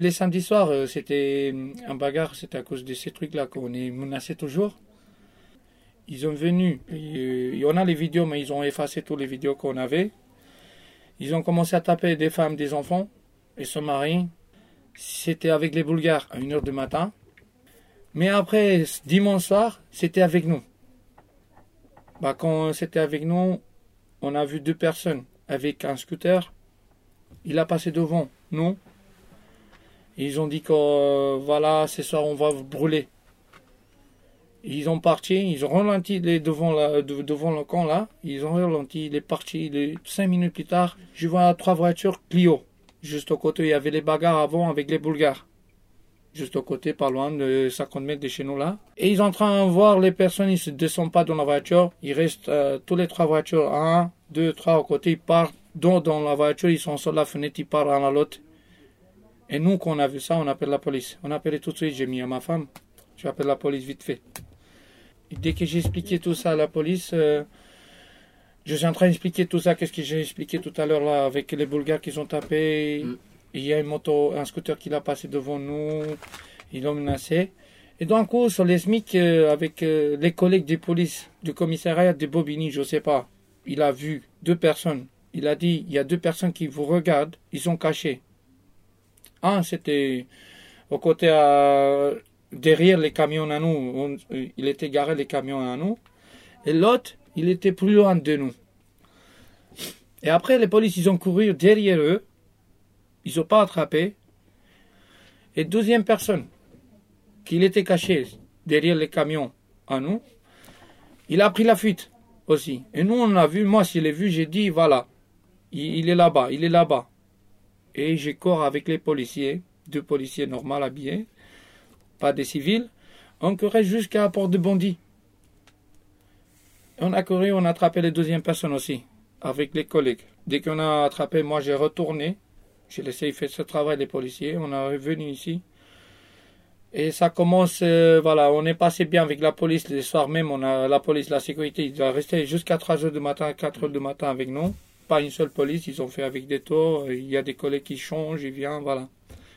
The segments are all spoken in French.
Les samedis soirs, euh, c'était un bagarre, c'était à cause de ces trucs-là qu'on est menacé toujours. Ils sont venus, et, euh, il y en a les vidéos, mais ils ont effacé toutes les vidéos qu'on avait. Ils ont commencé à taper des femmes, des enfants, et se marient. C'était avec les Bulgares à 1h du matin. Mais après, dimanche soir, c'était avec nous. Bah, quand c'était avec nous, on a vu deux personnes avec un scooter. Il a passé devant nous. Ils ont dit que euh, voilà, ce soir on va vous brûler. Ils ont parti, ils ont ralenti devant, le camp là. Ils ont ralenti, il est parti. Cinq minutes plus tard, je vois trois voitures Clio. Juste au côté, il y avait les bagarres avant avec les Bulgares. Juste au côté, pas loin de 50 mètres de chez nous là. Et ils sont en train de voir les personnes, ils se descendent pas dans la voiture. Il reste euh, tous les trois voitures, un, deux, trois au côté, ils partent dans, dans la voiture, ils sont sur la fenêtre, ils partent l'un à l'autre. Et nous, quand on a vu ça, on appelle la police. On a appelé tout de suite, j'ai mis à ma femme, je appelle la police vite fait. Dès que j'ai expliqué tout ça à la police, euh, je suis en train d'expliquer tout ça, qu'est-ce que j'ai expliqué tout à l'heure là, avec les Bulgares qui ont tapé. Mm. Il y a une moto, un scooter qui l'a passé devant nous, ils l'ont menacé. Et d'un coup, sur les SMIC, euh, avec euh, les collègues des polices, du commissariat de Bobigny, je sais pas, il a vu deux personnes. Il a dit, il y a deux personnes qui vous regardent, ils sont cachés. Un, c'était au côté, derrière les camions à nous, euh, il était garé les camions à nous. Et l'autre, il était plus loin de nous. Et après, les polices, ils ont couru derrière eux. Ils n'ont pas attrapé. Et deuxième personne, qu'il était caché derrière les camions à nous, il a pris la fuite aussi. Et nous, on l'a vu, moi, je l'ai vu, j'ai dit, voilà, il, est là-bas, il est là-bas. Et j'ai cours avec les policiers, deux policiers normaux habillés, pas des civils. On courait jusqu'à la porte de Bondy. On a couru, on a attrapé les deuxième personnes aussi, avec les collègues. Dès qu'on a attrapé, moi j'ai retourné. J'ai laissé faire ce travail les policiers. On est revenu ici. Et ça commence, euh, voilà, on est passé bien avec la police. Le soir même, on a la police, la sécurité, ils doivent rester jusqu'à 3 heures du matin, 4 heures du matin avec nous. Pas une seule police, ils ont fait avec des tours. Il y a des collègues qui changent, ils viennent, voilà.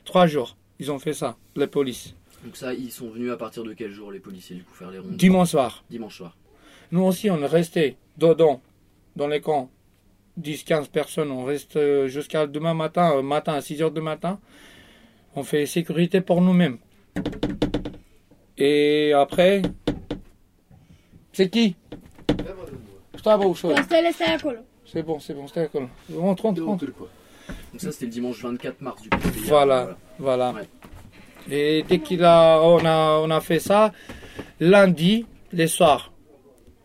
Trois jours, ils ont fait ça, les polices. Donc ça, ils sont venus à partir de quel jour les policiers du coup faire les rondes Dimanche soir. Dimanche soir. Nous aussi, on est resté dedans, dans les camps. 10-15 personnes, on reste euh, jusqu'à demain matin, euh, matin à 6 heures du matin. On fait sécurité pour nous-mêmes. Et après, c'est qui? C'est bon, c'est bon, c'était acolo. Rentre, rentre, rentre. Donc ça, c'était le dimanche 24 mars du coup. Voilà, voilà. Ouais. Et dès qu'il a, on a, on a fait ça, lundi, les soirs,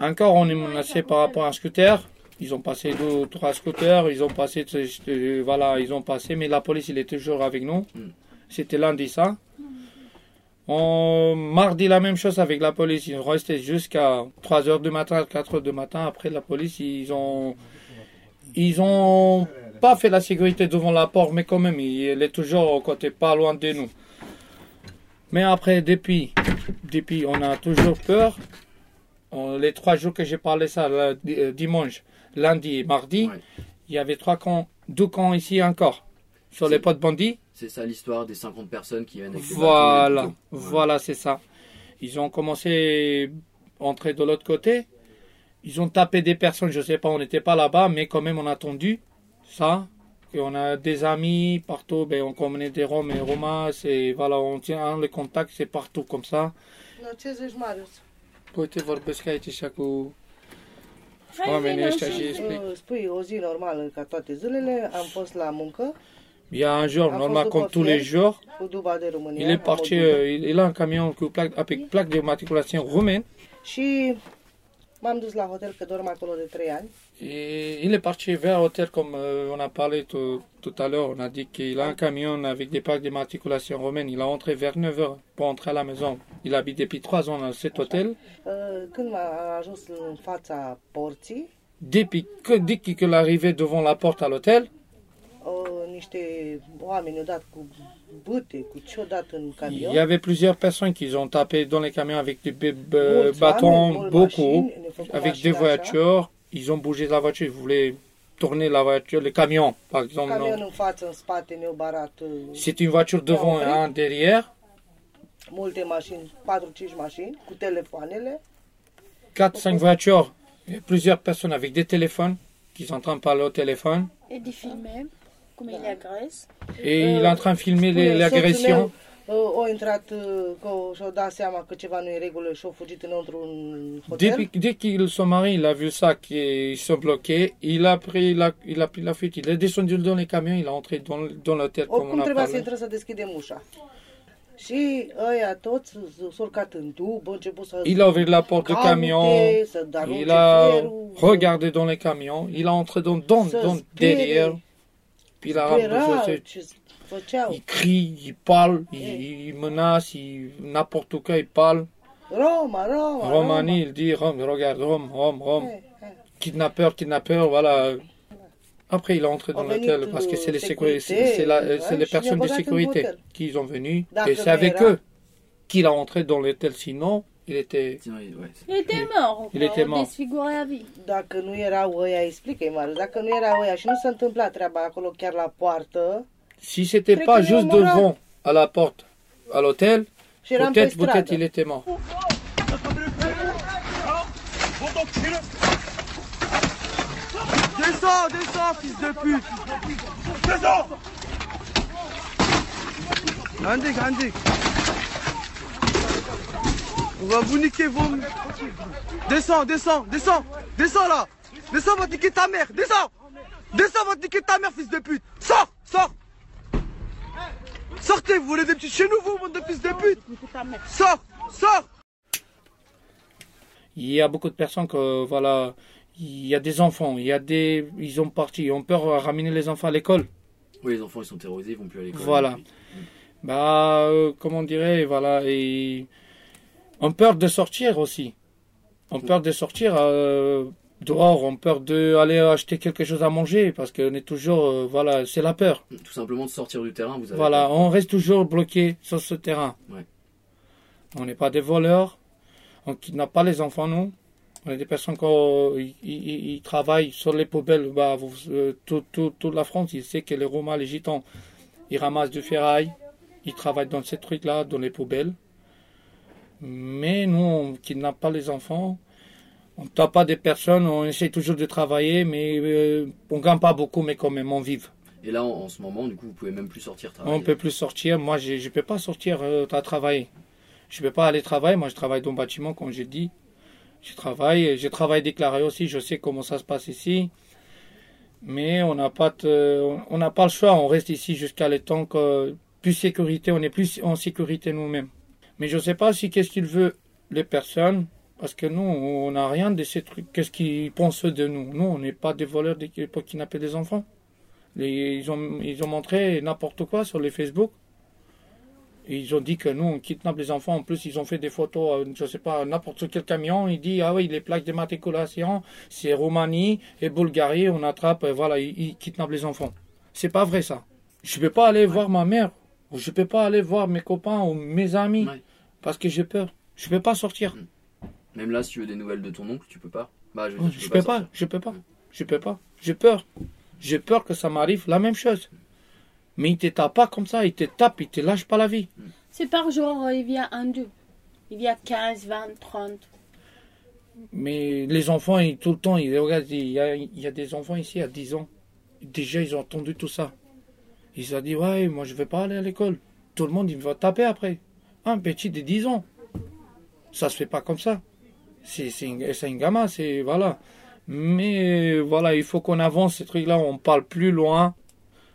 encore on est menacé par rapport à un scooter. Ils ont passé deux ou trois scooters, ils ont passé, euh, voilà, ils ont passé, mais la police, il est toujours avec nous. Mm. C'était lundi ça. On, mardi, la même chose avec la police. Ils ont resté jusqu'à 3 heures du matin, 4 heures du matin. Après, la police, ils ont, ils ont pas fait la sécurité devant la porte, mais quand même, il est toujours au côté pas loin de nous. Mais après, depuis, depuis, on a toujours peur. On- les trois jours que j'ai parlé ça, le euh, dimanche, lundi et mardi, Ouais. il y avait trois camps, deux camps ici encore, sur les C'est- potes bandits. C'est ça l'histoire des 50 personnes qui viennent avec Voilà, et des voilà, c'est ça. Ils ont commencé à entrer de l'autre côté. Ils ont tapé des personnes, je sais pas, on n'était pas là-bas, mais quand même on a attendu ça. Et on a des amis partout, ben, on connaît des Roms et Romains, c'est, voilà, on tient le contact, c'est partout comme ça. No, ce zici, Marius? Uite, vorbesc aici așa cu Hai, oamenii vină ăștia și și... explic. Uh, Spui o zi normală ca toate zilele, am fost la muncă Il y a un jour, A normal, fost comme după tous les fier. jours, cu duba de România. il est am parti, o dubă. euh, il, il a un camion cu plaque, avec plaque de matriculation roumaine. Și m-am dus la hotel, că dorm acolo de 3 ani. Et il est parti vers l'hôtel comme euh, on a parlé tout, tout à l'heure. On a dit qu'il a un camion avec des plaques d'immatriculation romaine. Il a entré vers 9h pour entrer à la maison. Il habite depuis 3 ans dans cet hôtel. Uh, Când m-a ajuns în fața porții, Depuis que, dès qu'il est arrivé devant la porte à l'hôtel, niște oameni au dat cu bâte, cu ce au dat în Il camion. y avait plusieurs personnes qui ont tapé dans les camions avec des bâtons, beaucoup, avec des așa. voitures. Ils ont bougé la voiture, ils voulaient tourner la voiture, le camion, par exemple. Camion non. în față, în spate, ne-au barat uh, C'est une voiture devant et un derrière. multe mașini, 4-5 mașini, cu telefoanele. 4-5 voitures, plusieurs personnes avec des téléphones qui sont en train de parler au téléphone. Et de filmer comment il agresse. Et Euh, il est en train de filmer les- Spune, l'agression. soțul meu, uh, a intrat, uh, că și-au dat seama că ceva nu e în regulă și au fugit înăuntru un hotel. Depuis, dès que son mari il a vu ça, qu'ils sont bloqués, il a pris la, il a pris la fuite. Il est descendu dans les camions, il est entré dans, dans l'hôtel comme Oricum on a trebuia să intrăm să deschidem ușa. Și ăia toți s-au urcat în au început să Il a ouvert la porte de camion, il a regardé dans les camions, il a entré dans, dans, dans derrière, puis făceau. il crie, il parle, il, il menace, il, n'importe quoi, il parle. Roma, Roma, Romani, il dit, Rome, regarde, Rome, Rome, Rome. Eh, eh. Kidnappeur, kidnappeur, voilà. Après, il est entré dans l'hôtel parce que c'est les, c'est les personnes de sécurité qui sont. Dacă Et c'est avec eux qu'il a entré dans l'hôtel. Sinon, il était. Sinon, il- ouais, c'est- Il était mort. Il était mort. Défiguré à vie. Dacă nu erau ăia, explică-i Marius, dacă nu erau ăia și nu se întâmpla treaba acolo chiar la poartă Si c'était pas juste devant à la porte à l'hôtel, peut-être peut-être il était mort. Descends, descends, fils de pute Descends On va vous niquer vos... Descends, descends, descends Descends là. Descends, on va niquer ta mère Descends. Descends, on va niquer ta mère, fils de pute. Sors Sors. Sortez, vous voulez des petits chez nous, vous, bande de fils de pute. Sors Sors. Il y a beaucoup de personnes que, voilà, il y a des enfants, il y a des, ils ont parti, ils ont peur à ramener les enfants à l'école. Oui, les enfants ils sont terrorisés, ils vont plus à l'école. Voilà. Bah, euh, comment on dirait, voilà, et on peur de sortir aussi. On peur de sortir euh, dehors, on peur d'aller acheter quelque chose à manger parce qu'on est toujours, euh, voilà, c'est la peur. Tout simplement de sortir du terrain, vous avez Voilà, peur. on reste toujours bloqué sur ce terrain. Ouais. On n'est pas des voleurs, on kidnappe pas les enfants, nous. On est des personnes qui travaillent sur les poubelles. Bah, vous, euh, tout- tout- toute la France, il sait que les Romains, les Gitans, ils ramassent du ferraille, ils travaillent dans ces trucs-là, dans les poubelles. Mais nous, on kidnappe pas les enfants. On tape pas des personnes, on essaie toujours de travailler, mais euh, on gagne pas beaucoup, mais quand même, on vive. Et là, en, en ce moment, du coup, vous pouvez même plus sortir travailler. On peut plus sortir. Moi, je ne peux pas sortir euh, à travailler. Je peux pas aller travailler. Moi, je travaille dans le bâtiment, comme j'ai dit. Je travaille. Je travaille déclaré aussi. Je sais comment ça se passe ici. Mais on n'a pas, de- on n'a pas le choix. On reste ici jusqu'à le temps que plus sécurité. On est plus en sécurité nous-mêmes. Mais je ne sais pas si qu'est-ce qu'ils veulent les personnes. Parce que nous, on n'a rien de ces trucs. Qu'est-ce qu'ils pensent de nous? Nous, on n'est pas des voleurs des- pour kidnapper des enfants. Les- ils, ont, ils ont montré n'importe quoi sur les Facebook. Et ils ont dit que nous, on kidnappe les enfants. En plus, ils ont fait des photos, euh, je sais pas, n'importe quel camion. Il dit, ah oui, les plaques d'immatriculation, c'est Roumanie et Bulgarie. On attrape, euh, voilà, ils, ils kidnappent les enfants. C'est pas vrai, ça. Je peux pas aller voir ma mère. Ou je peux pas aller voir mes copains ou mes amis. Ouais. Parce que j'ai peur. Je peux pas sortir. Même là, si tu veux des nouvelles de ton oncle, tu peux pas. Bah, je, veux dire, tu Je peux pas, sortir. je peux pas, je peux pas. J'ai peur. J'ai peur que ça m'arrive la même chose. Mais il te tape pas comme ça, il te tape, il te lâche pas la vie. C'est par jour, euh, il y a un, deux. Il y a 15, 20, 30. Mais les enfants, ils, tout le temps, ils regardent, il y, a, il y a des enfants ici à 10 ans. Déjà, ils ont entendu tout ça. Ils ont dit, ouais, moi je vais pas aller à l'école. Tout le monde, il va taper après. Un petit de 10 ans. Ça se fait pas comme ça. C'est une gamin, c'est, voilà. Mais voilà, il faut qu'on avance ces trucs-là, on parle plus loin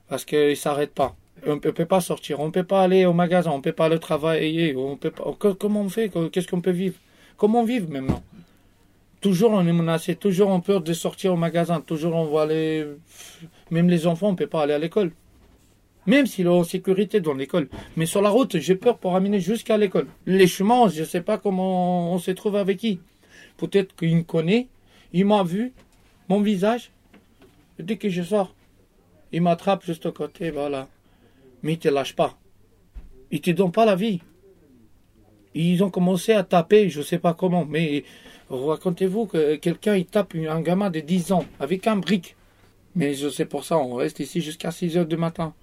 parce qu'ils ne s'arrêtent pas. On ne peut pas sortir, on ne peut pas aller au magasin, on ne peut pas aller travailler, on peut pas, comment on fait, qu'est-ce qu'on peut vivre? Comment vivre maintenant? Toujours on est menacé, toujours on peur de sortir au magasin, toujours on va aller... Même les enfants, on ne peut pas aller à l'école. Même s'il est en sécurité dans l'école. Mais sur la route, j'ai peur pour amener jusqu'à l'école. Les chemins, je ne sais pas comment on se trouve avec qui. Peut-être qu'il me connaît, il m'a vu, mon visage, dès que je sors. Ils m'attrapent juste à côté, voilà. Mais ils te lâchent pas. Ils te donnent pas la vie. Ils ont commencé à taper, je sais pas comment, mais racontez-vous que quelqu'un il tape un gamin de 10 ans avec un brique. Mais je sais pour ça, on reste ici jusqu'à 6 heures du matin.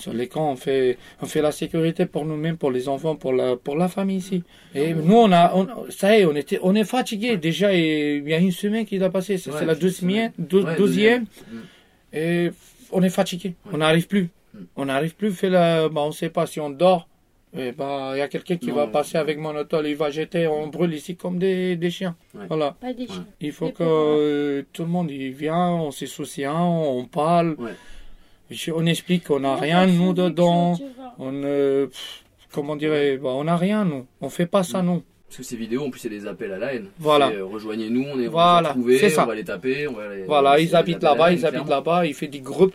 Sur les camps, on fait, on fait la sécurité pour nous-mêmes, pour les enfants, pour la, pour la famille ici. Et nous, on a, on- ça y est, on était, on est fatigué. Déjà, et il y a une semaine qui a passé. C'est Ouais, la deuxième, semaine. deux- Ouais, deuxième. Et on est fatigué. Ouais. On n'arrive plus. Mm. On n'arrive plus. Fait la, bah, on sait pas si on dort. Et bah, il y a quelqu'un qui Non. va passer avec mon auto, il va jeter, on brûle ici comme des, des chiens. Ouais. Voilà. Pas des chiens. Il faut que euh, tout le monde y vient, on s'est souciant, on parle. Ouais. On explique qu'on n'a rien, nous, dedans. On, euh, pff, comment dirait, bah, on n'a rien, nous. On fait pas ça, nous. Parce que ces vidéos, en plus, c'est des appels à la haine. Voilà. Euh, Rejoignez-nous, on est on Voilà, va les trouver, c'est ça. on va les taper, on va les. Voilà, ils habitent là-bas, ils habitent là-bas, il fait des groupes,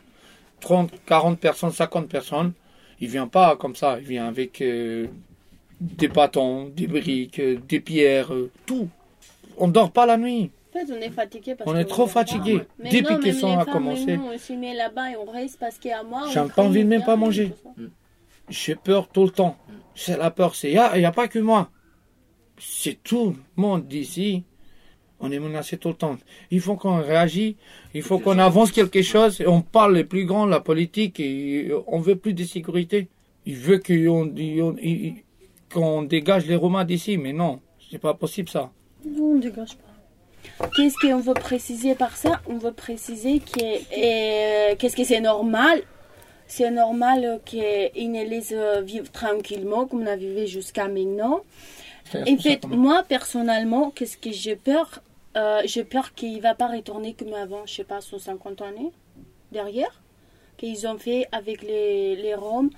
30, 40 personnes, 50 personnes. Il vient pas comme ça, il vient avec euh, des bâtons, des briques, euh, des pierres, euh, tout. On dort pas la nuit. Fait, on est fatigué parce On est trop fatigué. Mais Depuis a femmes, commencé. Nous, on se met là-bas et on reste parce qu'à moi. J'ai pas envie de même pas manger. ça. J'ai peur tout le temps. C'est la peur. Il n'y a, y a pas que moi. C'est tout le monde d'ici. On est menacé tout le temps. Il faut qu'on réagisse. Il faut qu'on avance quelque chose. Et on parle les plus grands, la politique. Et on veut plus de sécurité. Il veut qu'on on- il- qu'on dégage les Romains d'ici. Mais non, c'est pas possible ça. Non, on ne dégage pas. Qu'est-ce qu'on veut préciser par ça? On veut préciser que euh, qu'est-ce que c'est normal? C'est normal qu'ils ne laissent euh, vivre tranquillement comme on a vécu jusqu'à maintenant. En fait, moi personnellement, qu'est-ce que j'ai peur Euh, J'ai peur qu'il va pas retourner comme avant, je sais pas, 150 années derrière qu'ils ont fait avec les, les Roms.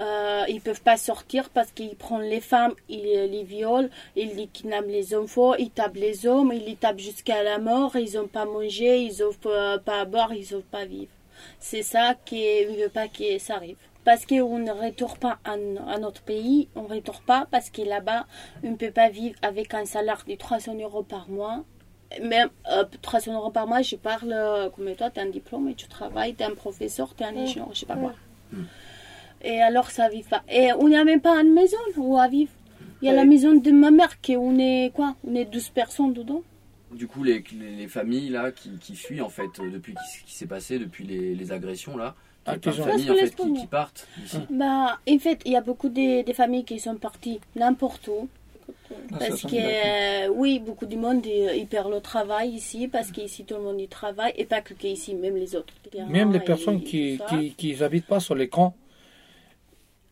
Euh, ils peuvent pas sortir parce qu'ils prennent les femmes, ils les violent, ils les kidnappent les enfants, ils tapent les hommes, ils les tapent jusqu'à la mort, ils ont pas mangé, ils ont pas, à boire, ils ont pas à vivre. C'est ça qui ne veut pas que ça arrive. Parce qu'on ne retourne pas à, à notre pays, on ne retourne pas parce que là-bas, on ne peut pas vivre avec un salaire de 300 euros par mois. Même euh, 300 euros par mois, je parle euh, comme toi, tu as un diplôme et tu travailles, tu es un professeur, tu es un ingénieur, je sais pas quoi. Et alors ça vit pas. Et on n'a même pas une maison où à vivre. Il y a la maison de ma mère qui on est quoi? On est 12 personnes dedans. Du coup, les, les, les familles là qui, qui fuient en fait euh, depuis ce qui s'est passé, depuis les, les agressions là, Ah, ont- familles en fait qui, partent. Bah, en fait, il y a beaucoup de, de familles qui sont parties n'importe où. Ah, Parce que, euh, oui, beaucoup du monde, euh, ils perdent le travail ici, parce qu'ici, tout le monde y travaille, et pas que qu'ici, même les autres. Même les Et personnes tout qui, ça. qui, qui habitent pas sur les camps,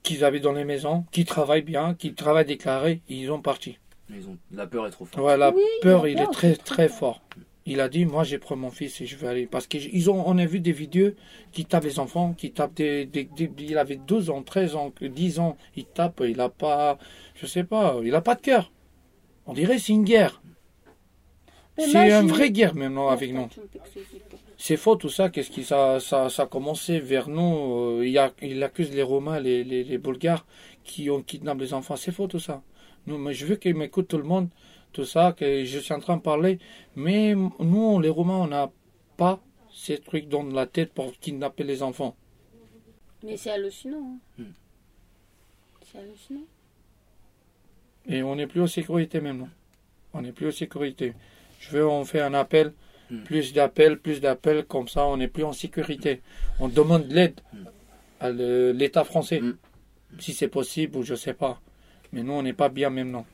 qui habitent dans les maisons, qui travaillent bien, qui travaillent déclarés, ils ont parti. Ils ont, la peur est trop forte. Ouais, la Oui, peur, la il peur, est très très très fort. fort. Il a dit, moi j'ai pris mon fils et je vais aller. Parce qu'ils ont, on a vu des vidéos qui tapent les enfants, qui tapent des, des, des- il avait 12 ans, 13 ans, 10 ans, il tape, il a pas, je sais pas, il a pas de cœur. On dirait c'est une guerre. C'est une vraie guerre maintenant avec nous. C'est faux tout ça, qu'est-ce qui ça, ça, ça a commencé vers nous. euh, il, a, il accuse les Romains, les, les, les Bulgares qui ont kidnappé les enfants. C'est faux tout ça. Nous, mais je veux qu'il m'écoute tout le monde, tout ça, que je suis en train de parler. Mais nous, les Romains, on n'a pas ces trucs dans la tête pour kidnapper les enfants. Mais c'est hallucinant. hein. Hmm. C'est hallucinant. Et on n'est plus en sécurité maintenant. On n'est plus en sécurité. Je veux, on fait un appel, Hmm. plus d'appels, plus d'appels, comme ça on n'est plus en sécurité. On demande de l'aide à le- l'État français, Hmm. si c'est possible ou je sais pas. Mais nous, on n'est pas bien maintenant.